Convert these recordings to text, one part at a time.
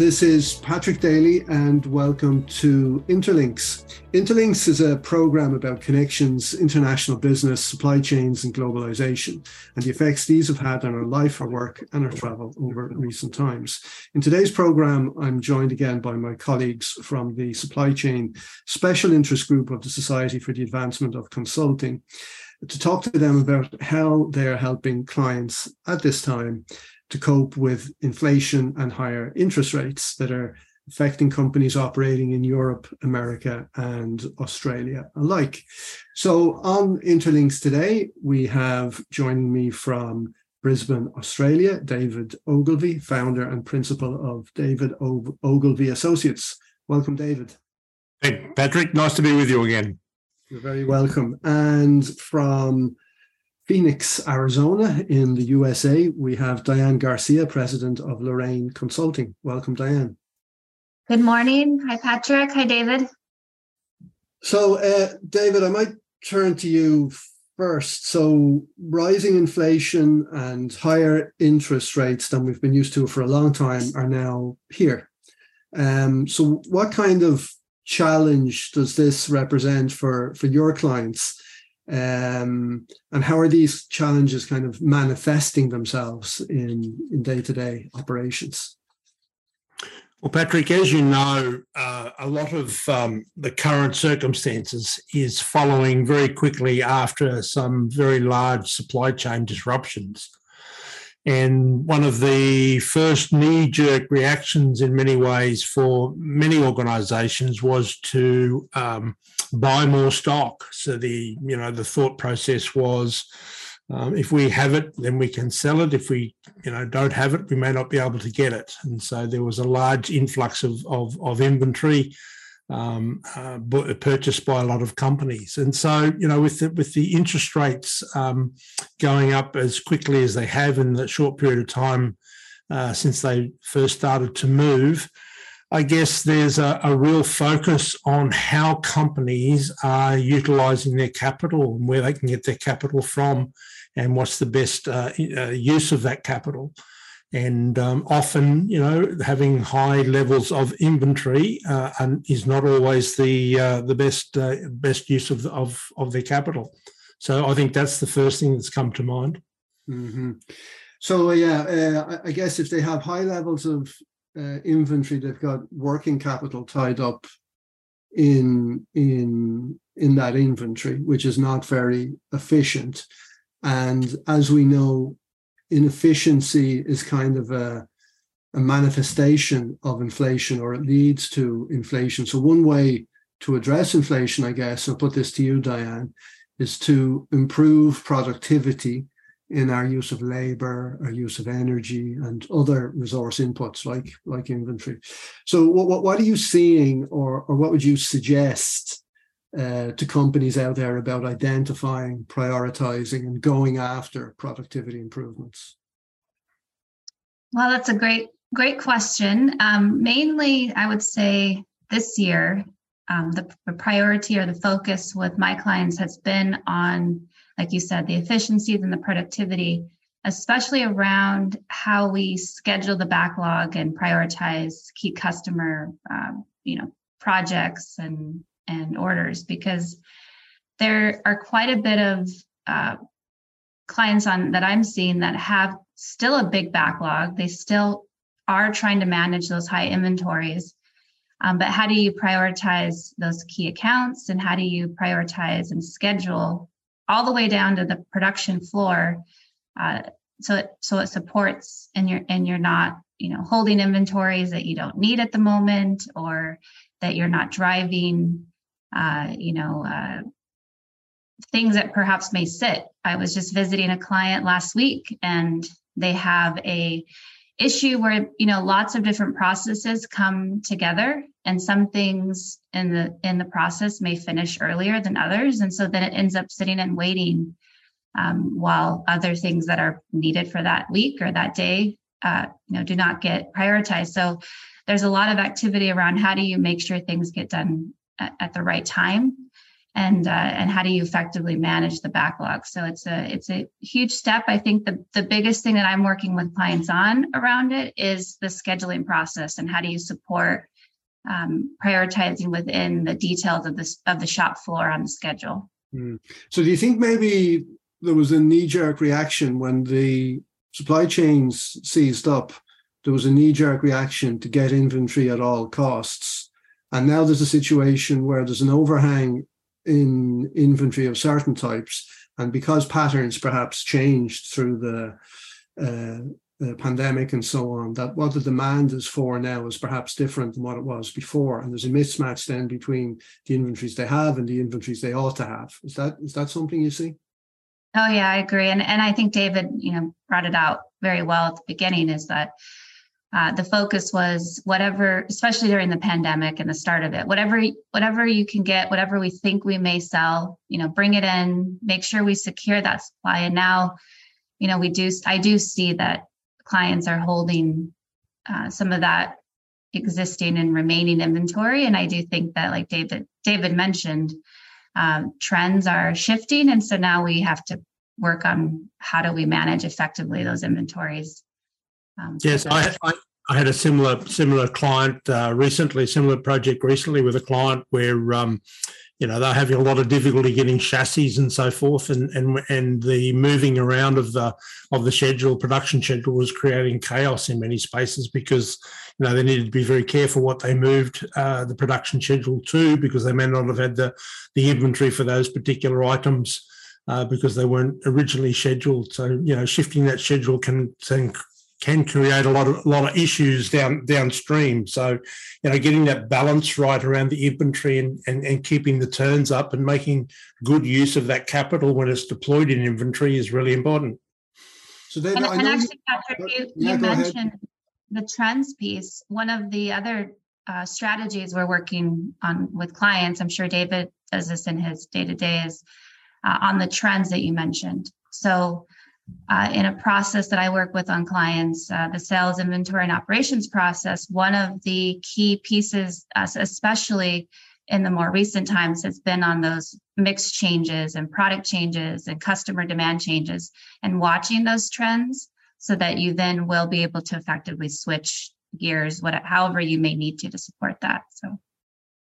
This is Patrick Daly, and welcome to Interlinks. Interlinks is a program about connections, international business, supply chains, and globalization, and the effects these have had on our life, our work, and our travel over recent times. In today's program, I'm joined again by my colleagues from the Supply Chain Special Interest Group of the Society for the Advancement of Consulting to talk to them about how they're helping clients at this time to cope with inflation and higher interest rates that are affecting companies operating in Europe, America, and Australia alike. So, on Interlinks today, we have joining me from Brisbane, Australia, David Ogilvie, founder and principal of David Ogilvie Associates. Welcome, David. Hey, Patrick, nice to be with you again. You're very welcome. And from Phoenix, Arizona, in the USA, we have Diane Garcia, president of Lorraine Consulting. Welcome, Diane. Good morning. Hi, Patrick. Hi, David. So, uh, David, I might turn to you first. So, rising inflation and higher interest rates than we've been used to for a long time are now here. Um, so, what kind of challenge does this represent for, for your clients? Um, and how are these challenges kind of manifesting themselves in, in day-to-day operations? Well, Patrick, as you know, uh, a lot of um, the current circumstances is following very quickly after some very large supply chain disruptions. And one of the first knee jerk reactions, in many ways, for many organizations was to um, buy more stock. So the you know the thought process was, um, if we have it, then we can sell it. If we you know don't have it, we may not be able to get it. And so there was a large influx of of, of inventory um, uh, purchased by a lot of companies. And so, you know, with the, with the interest rates um, going up as quickly as they have in the short period of time uh, since they first started to move, I guess there's a, a, real focus on how companies are utilizing their capital and where they can get their capital from and what's the best uh, uh use of that capital. And um, often you know having high levels of inventory uh, is not always the uh, the best uh, best use of, of of their capital. So i think that's the first thing that's come to mind. Mm-hmm. so yeah uh, i guess if they have high levels of uh, inventory they've got working capital tied up in in in that inventory which is not very efficient and as we know inefficiency is kind of a, a manifestation of inflation or it leads to inflation. So, one way to address inflation, I guess, I'll put this to you, Diane, is to improve productivity in our use of labor, our use of energy, and other resource inputs like like inventory. So, what what, what are you seeing, or or what would you suggest uh, to companies out there about identifying, prioritizing, and going after productivity improvements? Well, that's a great, great question. Um, mainly, I would say this year, um, the, the priority or the focus with my clients has been on, like you said, the efficiencies and the productivity, especially around how we schedule the backlog and prioritize key customer, um, you know, projects and and orders because there are quite a bit of uh, clients on that I'm seeing that have still a big backlog. They still are trying to manage those high inventories. Um, but how do you prioritize those key accounts and how do you prioritize and schedule all the way down to the production floor uh, so it so it supports and you're and you're not you know holding inventories that you don't need at the moment or that you're not driving uh, you know, uh, things that perhaps may sit. I was just visiting a client last week and they have a issue where you know lots of different processes come together and some things in the in the process may finish earlier than others. And so then it ends up sitting and waiting um, while other things that are needed for that week or that day uh, you know do not get prioritized. So there's a lot of activity around how do you make sure things get done at, at the right time and uh, and how do you effectively manage the backlog? So it's a it's a huge step. I think the, the biggest thing that i'm working with clients on around it is the scheduling process and how do you support um, prioritizing within the details of this of the shop floor on the schedule. Mm. so do you think maybe there was a knee-jerk reaction when the supply chains seized up? There was a knee-jerk reaction to get inventory at all costs and now there's a situation where there's an overhang in inventory of certain types. And because patterns perhaps changed through the, uh, the pandemic and so on, that what the demand is for now is perhaps different than what it was before. And there's a mismatch then between the inventories they have and the inventories they ought to have. Is that is that something you see? Oh yeah, I agree. And and I think David, you know, brought it out very well at the beginning is that uh, the focus was whatever especially during the pandemic and the start of it whatever whatever you can get whatever we think we may sell you know bring it in make sure we secure that supply. And now you know we do i do see that clients are holding uh, some of that existing and remaining inventory. And i do think that like david david mentioned um, trends are shifting. And so now we have to work on how do we manage effectively those inventories um, yes, I, I, I, had a similar similar client uh, recently, similar project recently with a client where um, you know they're having a lot of difficulty getting chassis and so forth, and and and the moving around of the of the schedule, production schedule, was creating chaos in many spaces because you know they needed to be very careful what they moved uh, the production schedule to because they may not have had the the inventory for those particular items. Uh, because they weren't originally scheduled. So you know, shifting that schedule can, can can create a lot of a lot of issues down downstream. So, you know, getting that balance right around the inventory and, and, and keeping the turns up and making good use of that capital when it's deployed in inventory is really important. So then, and, and actually, Patrick, you, yeah, you mentioned ahead. the trends piece. One of the other uh, strategies we're working on with clients, I'm sure David does this in his day to day, is uh, on the trends that you mentioned. So uh, in a process that I work with on clients, uh, the sales, inventory, and operations process, one of the key pieces, especially in the more recent times, has been on those mix changes and product changes and customer demand changes and watching those trends so that you then will be able to effectively switch gears, what, however you may need to to support that. So.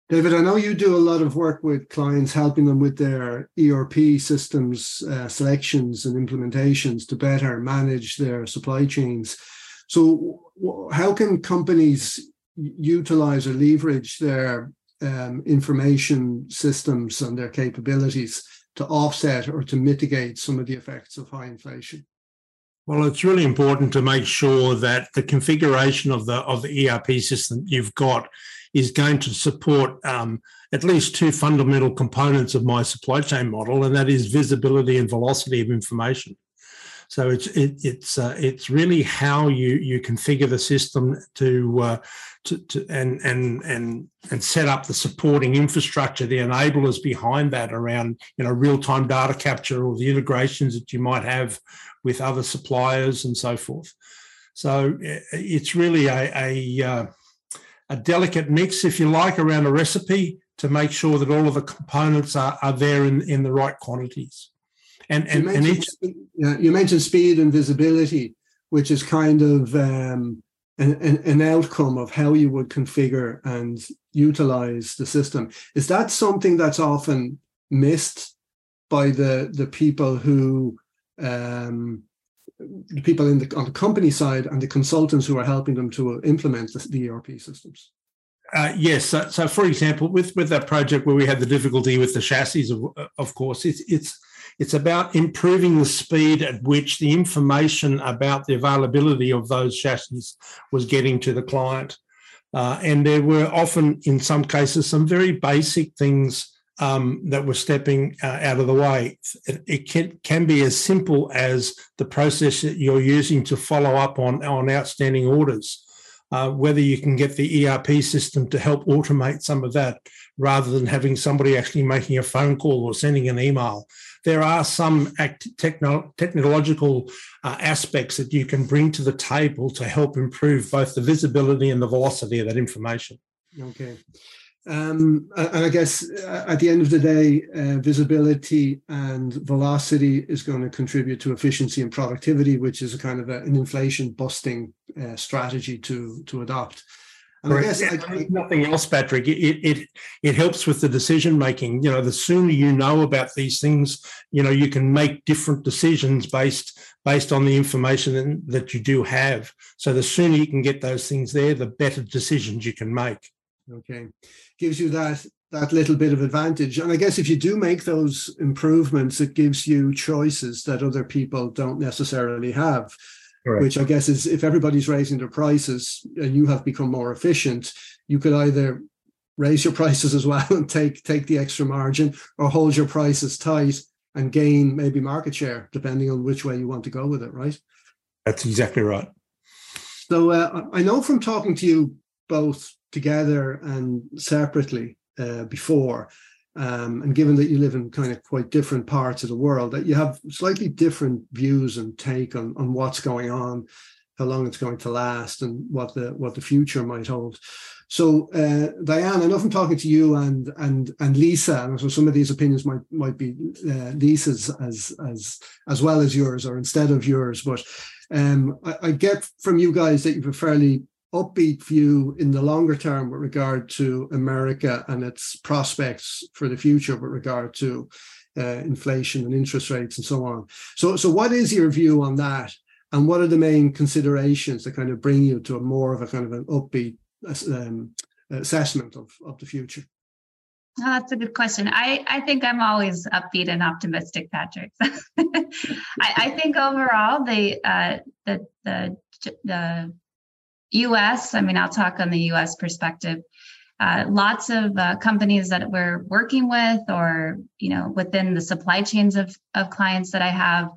David, I know you do a lot of work with clients, helping them with their ERP systems uh, selections and implementations to better manage their supply chains. So, how can companies utilize or leverage their um, information systems and their capabilities to offset or to mitigate some of the effects of high inflation? Well, it's really important to make sure that the configuration of the of the ERP system you've got is going to support um, at least two fundamental components of my supply chain model, and that is visibility and velocity of information. So it's it, it's uh, it's really how you you configure the system to, uh, to, to and and and and set up the supporting infrastructure, the enablers behind that around you know real time data capture or the integrations that you might have with other suppliers and so forth. So it's really a, a uh, a delicate mix, if you like, around a recipe to make sure that all of the components are, are there in, in the right quantities. And, and, you, mentioned, and each, you mentioned speed and visibility, which is kind of um, an, an, outcome of how you would configure and utilize the system. Is that something that's often missed by the, the people who um, the people in the on the company side and the consultants who are helping them to implement the, the ERP systems. Uh, yes. So, so, for example, with with that project where we had the difficulty with the chassis, of, of course, it's it's it's about improving the speed at which the information about the availability of those chassis was getting to the client. Uh, and there were often, in some cases, some very basic things um, that were stepping uh, out of the way. It, it, can, can be as simple as the process that you're using to follow up on, on outstanding orders. Uh, whether you can get the ERP system to help automate some of that rather than having somebody actually making a phone call or sending an email. There are some act- techno- technological uh, aspects that you can bring to the table to help improve both the visibility and the velocity of that information. Okay. Um, and I guess uh, at the end of the day, uh, visibility and velocity is going to contribute to efficiency and productivity, which is a kind of a, an inflation busting uh, strategy to to adopt. And I guess I, nothing else, Patrick. It, it it helps with the decision making. You know, the sooner you know about these things, you know, you can make different decisions based based on the information that you do have. So the sooner you can get those things there, the better decisions you can make. Okay, gives you that that little bit of advantage. And I guess if you do make those improvements, it gives you choices that other people don't necessarily have. Correct. Which I guess is if everybody's raising their prices and you have become more efficient, you could either raise your prices as well and take take the extra margin, or hold your prices tight and gain maybe market share, depending on which way you want to go with it. Right. That's exactly right. So uh, I know from talking to you both together and separately uh, before. Um, and given that you live in kind of quite different parts of the world, that you have slightly different views and take on, on what's going on, how long it's going to last, and what the what the future might hold. So, uh, Diane, I know from talking to you and and and Lisa, and so some of these opinions might might be uh, Lisa's as as as well as yours, or instead of yours. But um, I, I, get from you guys that you have a fairly upbeat view in the longer term with regard to America and its prospects for the future with regard to uh, inflation and interest rates and so on. So, so what is your view on that? And what are the main considerations that kind of bring you to a more of a kind of an upbeat um, assessment of, of the future? Oh, that's a good question. I, I think I'm always upbeat and optimistic, Patrick. I, I think overall the uh, the the the US, I mean, I'll talk on the US perspective. Uh, lots of uh, companies that we're working with or you know within the supply chains of, of clients that i have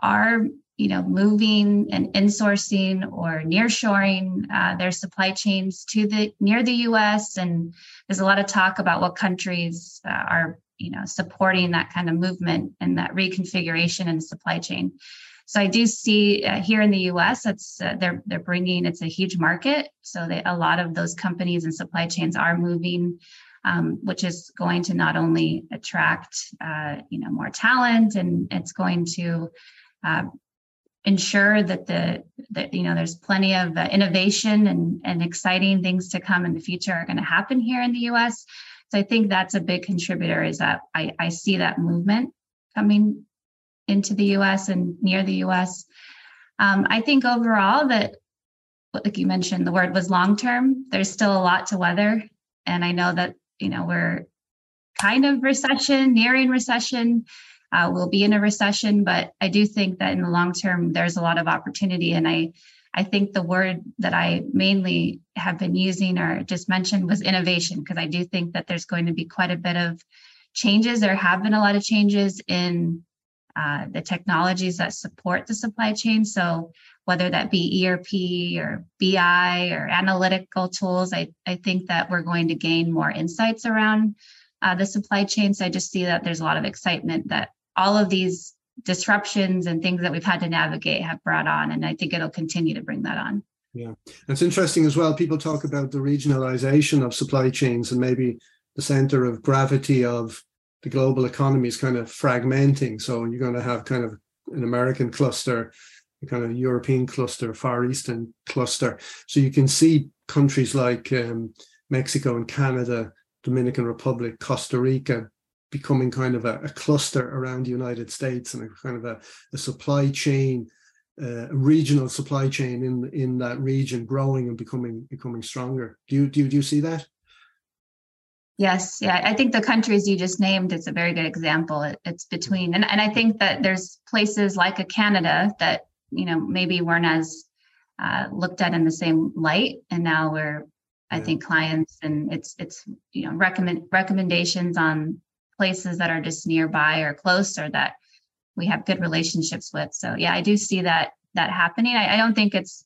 are you know moving and insourcing or nearshoring uh, their supply chains to the near the us and there's a lot of talk about what countries uh, are you know supporting that kind of movement and that reconfiguration in the supply chain so I do see uh, here in the U.S. it's uh, they're they're bringing it's a huge market. So they, a lot of those companies and supply chains are moving, um, which is going to not only attract uh, you know more talent and it's going to uh, ensure that the that you know there's plenty of uh, innovation and and exciting things to come in the future are going to happen here in the U.S. So I think that's a big contributor is that I, I see that movement coming into the US and near the US. Um, I think overall that, like you mentioned, the word was long term. There's still a lot to weather. And I know that, you know, we're kind of recession, nearing recession. Uh, we'll be in a recession, but I do think that in the long term, there's a lot of opportunity. And I, I think the word that I mainly have been using or just mentioned was innovation, because I do think that there's going to be quite a bit of changes. There have been a lot of changes in uh, the technologies that support the supply chain. So whether that be ERP or BI or analytical tools, I, I think that we're going to gain more insights around uh, the supply chain. So I just see that there's a lot of excitement that all of these disruptions and things that we've had to navigate have brought on. And I think it'll continue to bring that on. Yeah. It's interesting as well. People talk about the regionalization of supply chains and maybe the center of gravity of the global economy is kind of fragmenting. So you're going to have kind of an American cluster, a kind of European cluster, Far Eastern cluster. So you can see countries like um, Mexico and Canada, Dominican Republic, Costa Rica becoming kind of a, a cluster around the United States and a kind of a, a supply chain. Uh, a regional supply chain in in that region growing and becoming becoming stronger. Do you do you, do you see that? Yes, yeah, I think the countries you just named is a very good example. It, it's between, and, and I think that there's places like a Canada that you know maybe weren't as uh, looked at in the same light, and now we're, I think, clients and it's it's you know recommend recommendations on places that are just nearby or close or that we have good relationships with. So yeah, I do see that that happening. I, I don't think it's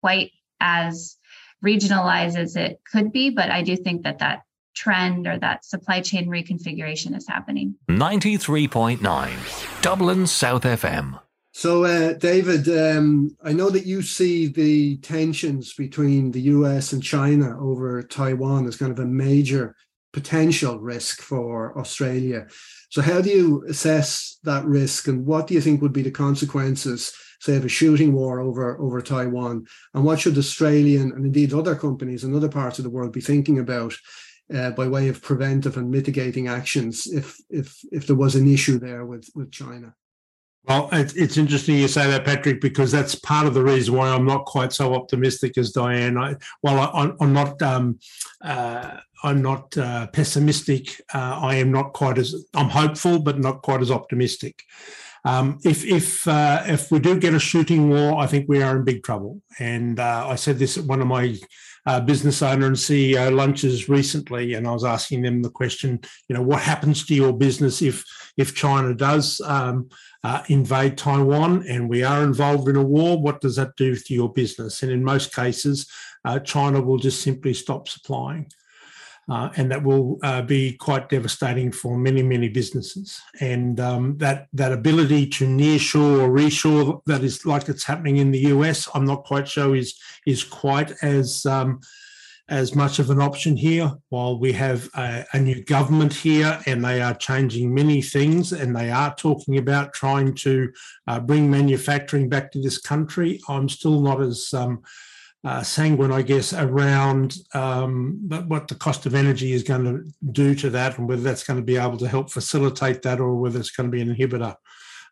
quite as regionalized as it could be, but I do think that that trend or that supply chain reconfiguration is happening. 93.9 Dublin South FM. So, uh, David, um, I know that you see the tensions between the US and China over Taiwan as kind of a major potential risk for Australia. So, how do you assess that risk, and what do you think would be the consequences, say, of a shooting war over over Taiwan? And what should Australian and indeed other companies in other parts of the world be thinking about uh, by way of preventive and mitigating actions if if if there was an issue there with with China? Well, it's interesting you say that, Patrick, because that's part of the reason why I'm not quite so optimistic as Diane. I, well, I, am not. Um, uh, I'm not uh, pessimistic. Uh, I am not quite as. I'm hopeful, but not quite as optimistic. Um, if if uh, if we do get a shooting war, I think we are in big trouble. And uh, I said this at one of my uh, business owner and CEO lunches recently, and I was asking them the question, you know, what happens to your business if if China does um, uh, invade Taiwan and we are involved in a war? What does that do to your business? And in most cases, uh, China will just simply stop supplying. Uh, and that will uh, be quite devastating for many, many businesses. And um, that that ability to nearshore or reshore that is like it's happening in the US, I'm not quite sure is is quite as um, as much of an option here. While we have a, a, new government here, and they are changing many things, and they are talking about trying to uh, bring manufacturing back to this country, I'm still not as um, uh, sanguine, I guess, around um, what the cost of energy is going to do to that, and whether that's going to be able to help facilitate that, or whether it's going to be an inhibitor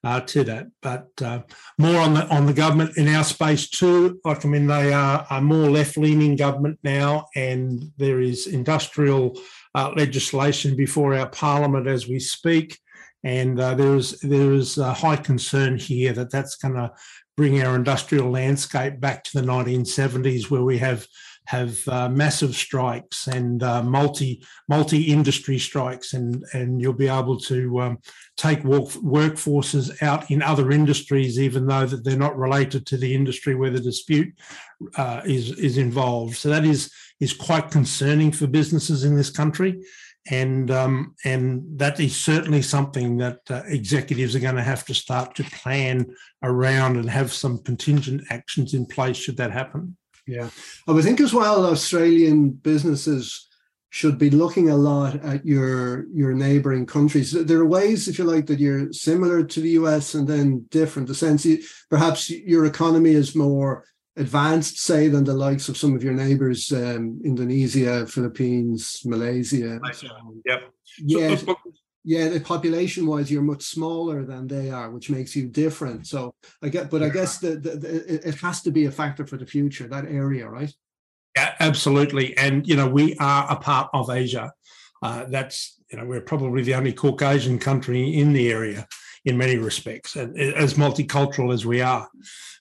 uh, to that. But uh, more on the on the government in our space too. Like I mean, they are a more left leaning government now, and there is industrial uh, legislation before our parliament as we speak. And uh, there is there is a high concern here that that's going to bring our industrial landscape back to the 1970s, where we have have uh, massive strikes and uh, multi multi industry strikes, and and you'll be able to um, take work, workforces out in other industries, even though that they're not related to the industry where the dispute uh, is is involved. So that is is quite concerning for businesses in this country and um, and that is certainly something that uh, executives are going to have to start to plan around and have some contingent actions in place should that happen. Yeah, I would think as well Australian businesses should be looking a lot at your your neighboring countries. There are ways, if you like, that you're similar to the US and then different. The sense you, perhaps your economy is more advanced, say, than the likes of some of your neighbors, um, Indonesia, Philippines, Malaysia. So yep. Yeah. yeah, the population wise, you're much smaller than they are, which makes you different. So I get, but I guess the, the, the, it has to be a factor for the future, that area, right? Yeah, absolutely. And, you know, we are a part of Asia. Uh, that's, you know, we're probably the only Caucasian country in the area in many respects, as multicultural as we are.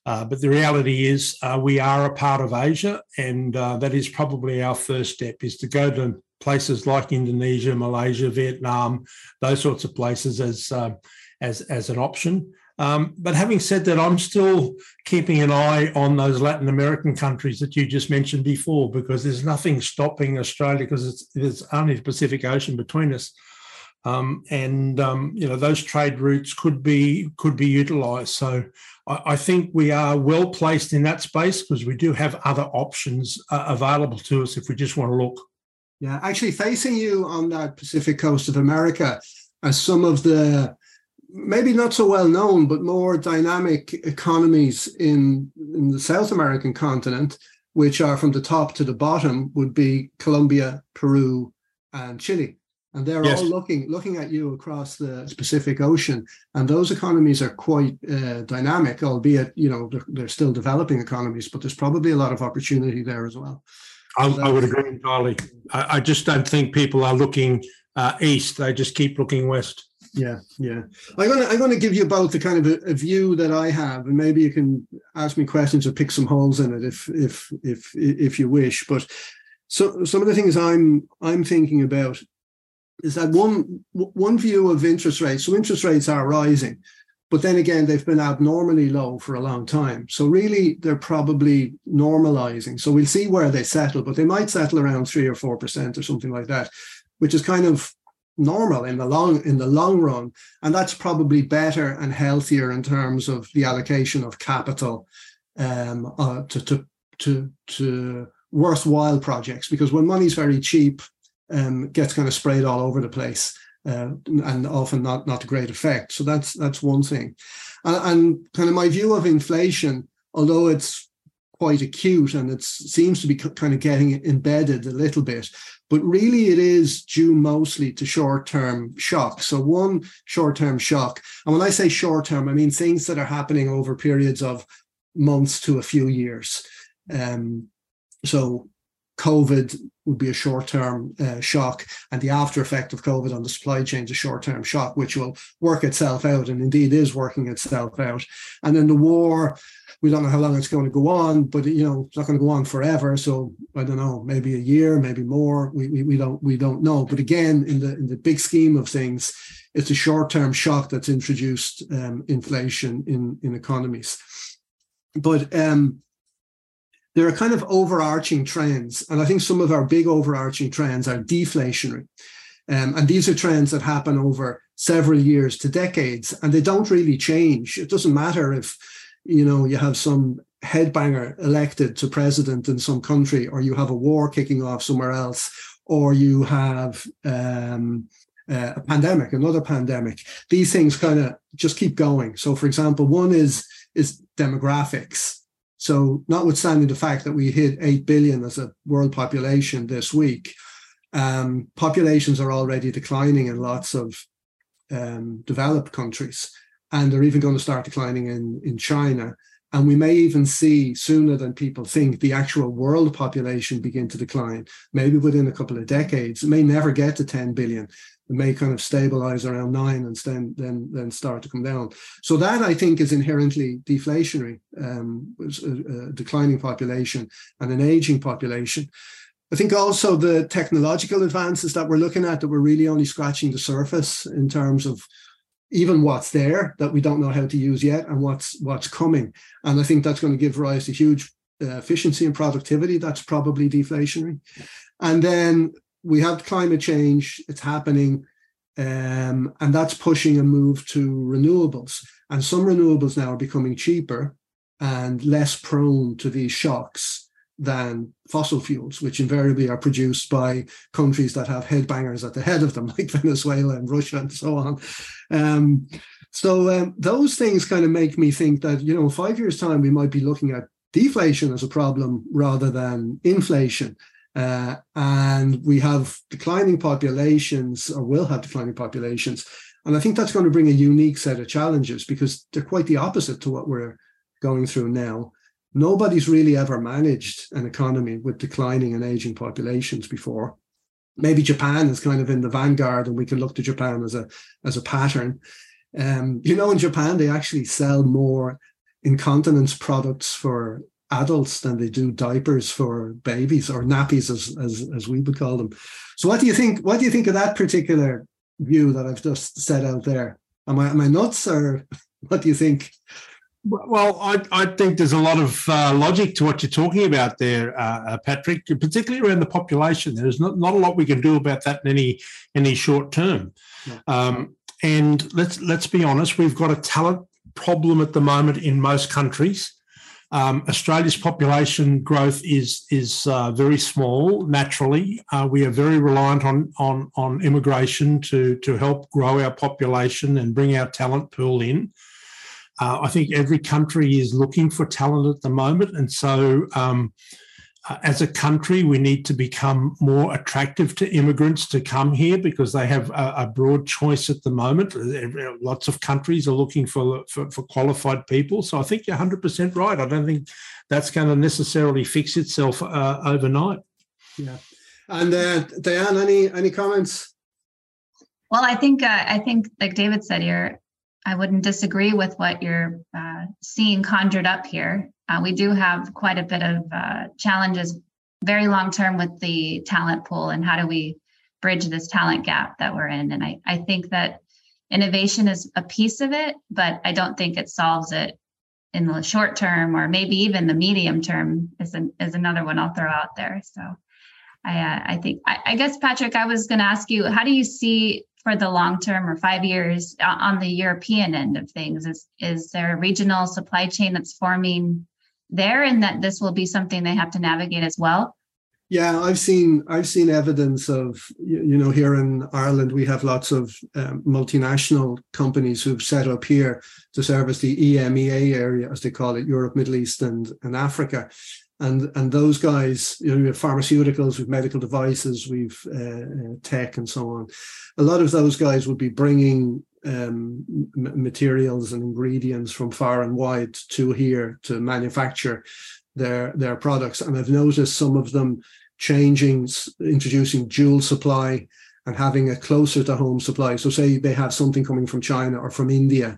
Uh, but the reality is, uh, we are a part of Asia, and uh, that is probably our first step: is to go to places like Indonesia, Malaysia, Vietnam, those sorts of places as uh, as as an option. Um, but having said that, I'm still keeping an eye on those Latin American countries that you just mentioned before, because there's nothing stopping Australia because it's, there's only the Pacific Ocean between us. Um, and um, you know those trade routes could be could be utilised. So I, I, think we are well placed in that space because we do have other options uh, available to us if we just want to look. Yeah, actually, facing you on that Pacific coast of America are some of the maybe not so well known but more dynamic economies in in the South American continent, which are from the top to the bottom, would be Colombia, Peru, and Chile and they're yes. all looking looking at you across the Pacific Ocean. And those economies are quite uh, dynamic, albeit you know they're, they're, still developing economies, but there's probably a lot of opportunity there as well. I, I would agree entirely. I, I, just don't think people are looking uh, east; they just keep looking west. Yeah, yeah. I'm gonna I'm gonna give you both the kind of a, a, view that I have, and maybe you can ask me questions or pick some holes in it if if if if you wish. But so some of the things I'm I'm thinking about is that one one view of interest rates. So interest rates are rising, but then again, they've been abnormally low for a long time. So really, they're probably normalizing. So we'll see where they settle, but they might settle around three or four percent or something like that, which is kind of normal in the long in the long run and that's probably better and healthier in terms of the allocation of capital um, uh, to, to to to worthwhile projects because when money's very cheap um, gets kind of sprayed all over the place. Uh, and often not not great effect. So that's that's one thing, and, and, kind of my view of inflation, although it's quite acute and it seems to be kind of getting embedded a little bit, but really it is due mostly to short-term shock. So one short-term shock, and when I say short-term, I mean things that are happening over periods of months to a few years. Um, so COVID would be a short-term uh, shock, and the after effect of COVID on the supply chain is a short-term shock, which will work itself out, and indeed is working itself out. And then the war, we don't know how long it's going to go on, but you know it's not going to go on forever. So I don't know, maybe a year, maybe more. We, we, we don't we don't know. But again, in the in the big scheme of things, it's a short-term shock that's introduced um, inflation in in economies. But um, there are kind of overarching trends. And I think some of our big overarching trends are deflationary. Um, and these are trends that happen over several years to decades, and they don't really change. It doesn't matter if, you know, you have some headbanger elected to president in some country, or you have a war kicking off somewhere else, or you have um, a pandemic, another pandemic. These things kind of just keep going. So, for example, one is is demographics. So, notwithstanding the fact that we hit 8 billion as a world population this week, um, populations are already declining in lots of um, developed countries. And they're even going to start declining in, in China. And we may even see sooner than people think the actual world population begin to decline, maybe within a couple of decades. It may never get to 10 billion, may kind of stabilize around nine and then then then start to come down. So that I think is inherently deflationary, um, a, a declining population and an aging population. I think also the technological advances that we're looking at that we're really only scratching the surface in terms of even what's there that we don't know how to use yet and what's what's coming. And I think that's going to give rise to huge uh, efficiency and productivity. That's probably deflationary. And then we have climate change, it's happening, um, and that's pushing a move to renewables. And some renewables now are becoming cheaper and less prone to these shocks than fossil fuels, which invariably are produced by countries that have headbangers at the head of them, like Venezuela and Russia and so on. Um, so um, those things kind of make me think that, you know, five years' time, we might be looking at deflation as a problem rather than inflation. Uh, and we have declining populations, or will have declining populations. And I think that's going to bring a unique set of challenges because they're quite the opposite to what we're going through now. Nobody's really ever managed an economy with declining and aging populations before. Maybe Japan is kind of in the vanguard, and we can look to Japan as a as a pattern. Um, you know, in Japan, they actually sell more incontinence products for adults than they do diapers for babies or nappies as, as as we would call them. So what do you think? What do you think of that particular view that I've just set out there? Am I am I nuts or what do you think? Well, I, I think there's a lot of uh, logic to what you're talking about there, uh, uh Patrick, particularly around the population. There's not, not a lot we can do about that in any any short term. Um, and let's let's be honest, we've got a talent problem at the moment in most countries. Um, Australia's population growth is is uh, very small. Naturally, uh, we are very reliant on on on immigration to to help grow our population and bring our talent pool in. Uh, I think every country is looking for talent at the moment, and so um, uh, as a country, we need to become more attractive to immigrants to come here because they have a, a broad choice at the moment. Uh, lots of countries are looking for, for, for qualified people. So I think you're 100% right. I don't think that's going to necessarily fix itself uh, overnight. Yeah. And uh, Diane, any any comments? Well, I think uh, I think like David said here, I wouldn't disagree with what you're uh, seeing conjured up here. Uh, we do have quite a bit of uh, challenges very long term with the talent pool and how do we bridge this talent gap that we're in. And I, I think that innovation is a piece of it, but I don't think it solves it in the short term or maybe even the medium term is, an, is another one I'll throw out there. So I, uh, I think, I, I guess, Patrick, I was going to ask you, how do you see for the long term or five years uh, on the European end of things? Is, is there a regional supply chain that's forming there and that this will be something they have to navigate as well? Yeah, I've seen I've seen evidence of you know here in Ireland we have lots of um, multinational companies who've set up here to service the EMEA area as they call it, Europe, Middle East, and and Africa, and and those guys you know we have pharmaceuticals, we've medical devices, we've uh, uh tech, and so on. A lot of those guys would be bringing um, materials and ingredients from far and wide to here to manufacture their their products. And I've noticed some of them changing, introducing dual supply and having a closer to home supply. So say they have something coming from China or from India,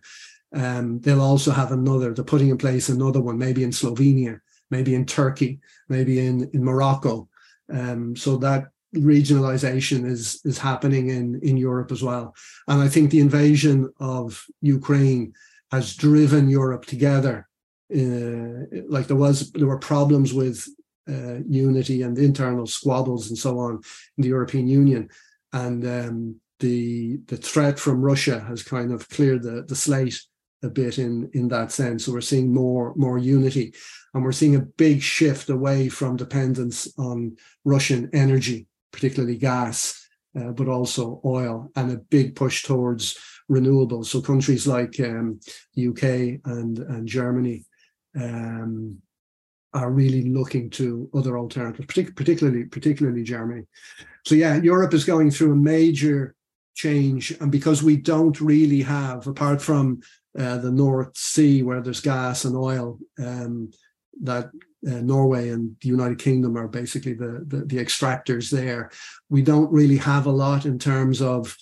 um, they'll also have another. They're putting in place another one, maybe in Slovenia, maybe in Turkey, maybe in in Morocco. Um, so that regionalization is is happening in in Europe as well. And I think the invasion of Ukraine has driven Europe together uh, like there was there were problems with uh, unity and internal squabbles and so on in the European Union, and um, the the threat from Russia has kind of cleared the the slate a bit in in that sense. So we're seeing more more unity, and we're seeing a big shift away from dependence on Russian energy, particularly gas. Uh, but also oil, and a big push towards renewables. So countries like um, the UK and and Germany um, are really looking to other alternatives, partic- particularly particularly Germany. So yeah, Europe is going through a major change, and because we don't really have, apart from uh, the North Sea where there's gas and oil, um, that uh, Norway and the United Kingdom are basically the, the, the extractors there. We don't really have a lot in terms of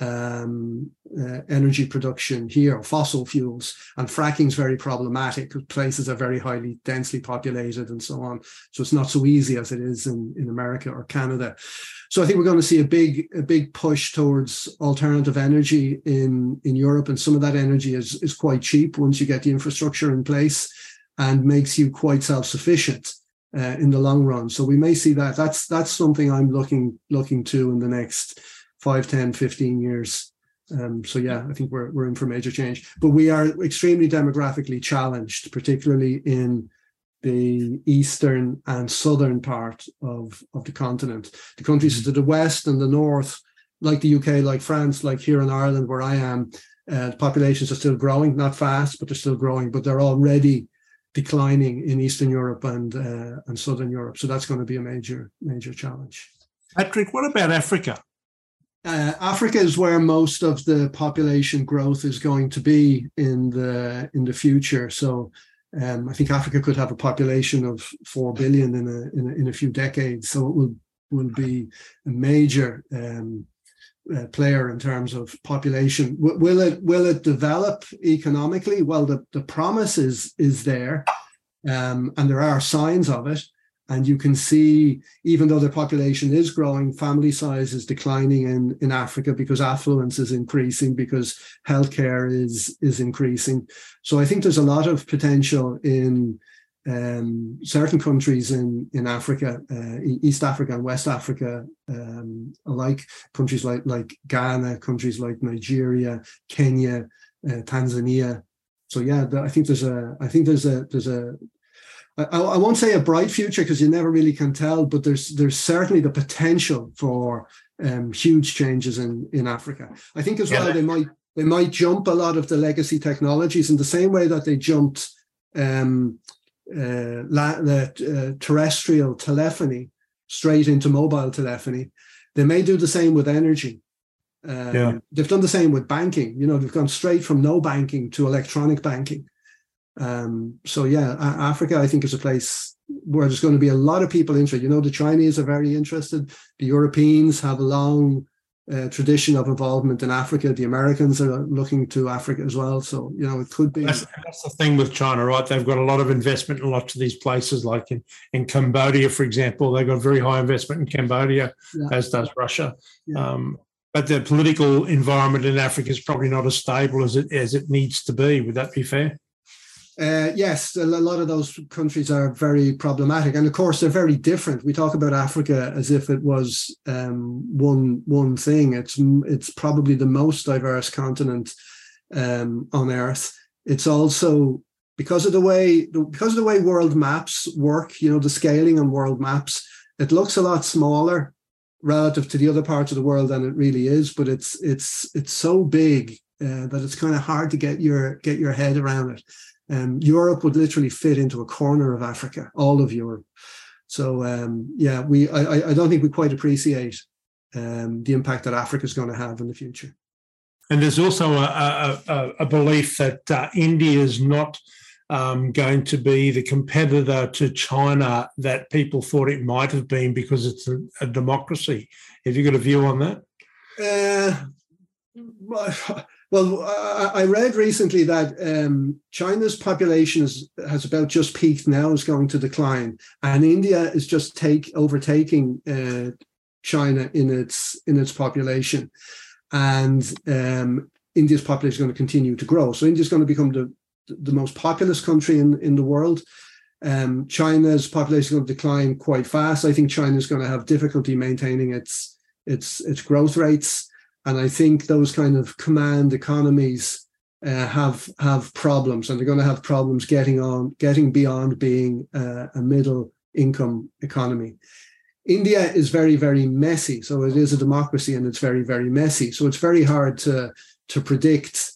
um, uh, energy production here, fossil fuels, and fracking is very problematic places are very highly densely populated and so on. So it's not so easy as it is in, in America or Canada. So I think we're going to see a big a big push towards alternative energy in in Europe, and some of that energy is is quite cheap once you get the infrastructure in place, and makes you quite self sufficient. Uh, in the long run, so we may see that. That's that's something I'm looking looking to in the next 5, 10, 15 years. Um, so yeah, I think we're we're in for major change. But we are extremely demographically challenged, particularly in the eastern and southern part of, of the continent. The countries mm-hmm. to the west and the north, like the UK, like France, like here in Ireland, where I am, uh, the populations are still growing, not fast, but they're still growing, but they're already declining in Eastern Europe and uh, and Southern Europe. So that's going to be a major major challenge. Patrick, what about Africa? uh, Africa is where most of the population growth is going to be in the in the future. So um, I think Africa could have a population of four billion in a in a, in a few decades. So it will will be a major um, uh, player in terms of population. W- will it will it develop economically? Well, the the promise is is there, um, and there are signs of it. And you can see, even though the population is growing, family size is declining in, in Africa because affluence is increasing, because healthcare is, is increasing. So I think there's a lot of potential in um, certain countries in, in Africa, uh, East Africa and West Africa um, alike, countries like, like Ghana, countries like Nigeria, Kenya, uh, Tanzania. So yeah, I think there's a I think there's a there's a I, I won't say a bright future because you never really can tell, but there's there's certainly the potential for um, huge changes in in Africa. I think as yeah. well they might they might jump a lot of the legacy technologies in the same way that they jumped um, uh, la- the uh, terrestrial telephony straight into mobile telephony. They may do the same with energy. Um, yeah. They've done the same with banking. You know, they've gone straight from no banking to electronic banking. Um, so yeah, Africa, I think, is a place where there's going to be a lot of people interested. You know, the Chinese are very interested. The Europeans have a long uh, tradition of involvement in Africa. The Americans are looking to Africa as well. So you know, it could be. That's, that's, the thing with China, right? They've got a lot of investment in lots of these places, like in in Cambodia, for example. They've got very high investment in Cambodia, yeah. as does Russia. Yeah. Um, but the political environment in Africa is probably not as stable as it as it needs to be. Would that be fair? Uh, yes, a lot of those countries are very problematic, and of course they're very different. We talk about Africa as if it was um, one one thing. It's it's probably the most diverse continent um, on Earth. It's also because of the way because of the way world maps work. You know, the scaling on world maps. it looks a lot smaller relative to the other parts of the world than it really is, but it's it's it's so big uh, that it's kind of hard to get your get your head around it. Um, Europe would literally fit into a corner of Africa, all of Europe. So um, yeah, we I, I don't think we quite appreciate um, the impact that Africa is going to have in the future. And there's also a, a, a belief that uh, India is not um, going to be the competitor to China that people thought it might have been because it's a, a democracy. Have you got a view on that? Uh, well, I read recently that um, China's population is, has about just peaked now, is going to decline, and India is just take overtaking uh, China in its in its population, and um, India's population is going to continue to grow. So India is going to become the the most populous country in, in the world. Um, China's population is going to decline quite fast. I think China is going to have difficulty maintaining its its its growth rates, and I think those kind of command economies uh, have have problems, and they're going to have problems getting on getting beyond being uh, a middle income economy. India is very very messy, so it is a democracy, and it's very very messy. So it's very hard to to predict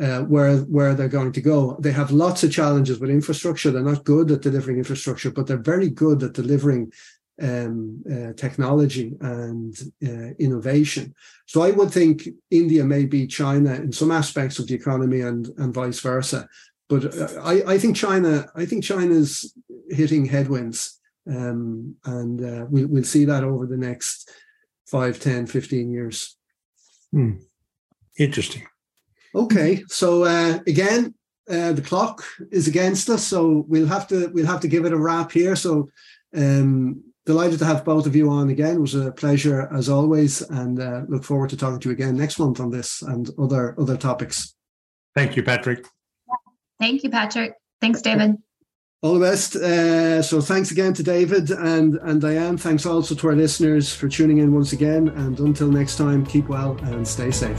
uh, where where they're going to go. They have lots of challenges with infrastructure. They're not good at delivering infrastructure, but they're very good at delivering um, uh, technology and uh, innovation. So I would think India may be China in some aspects of the economy, and and vice versa. But uh, I, I think China I think China's hitting headwinds, um, and uh, we, we'll see that over the next 5, 10, 15 years. Hmm. Interesting. Okay, so uh, again, uh, the clock is against us, so we'll have to we'll have to give it a wrap here. So, um, delighted to have both of you on again. It was a pleasure as always, and uh, look forward to talking to you again next month on this and other other topics. Thank you, Patrick. Thank you, Patrick. Thanks, David. All the best. Uh, so thanks again to David and, and Diane. Thanks also to our listeners for tuning in once again. And until next time, keep well and stay safe.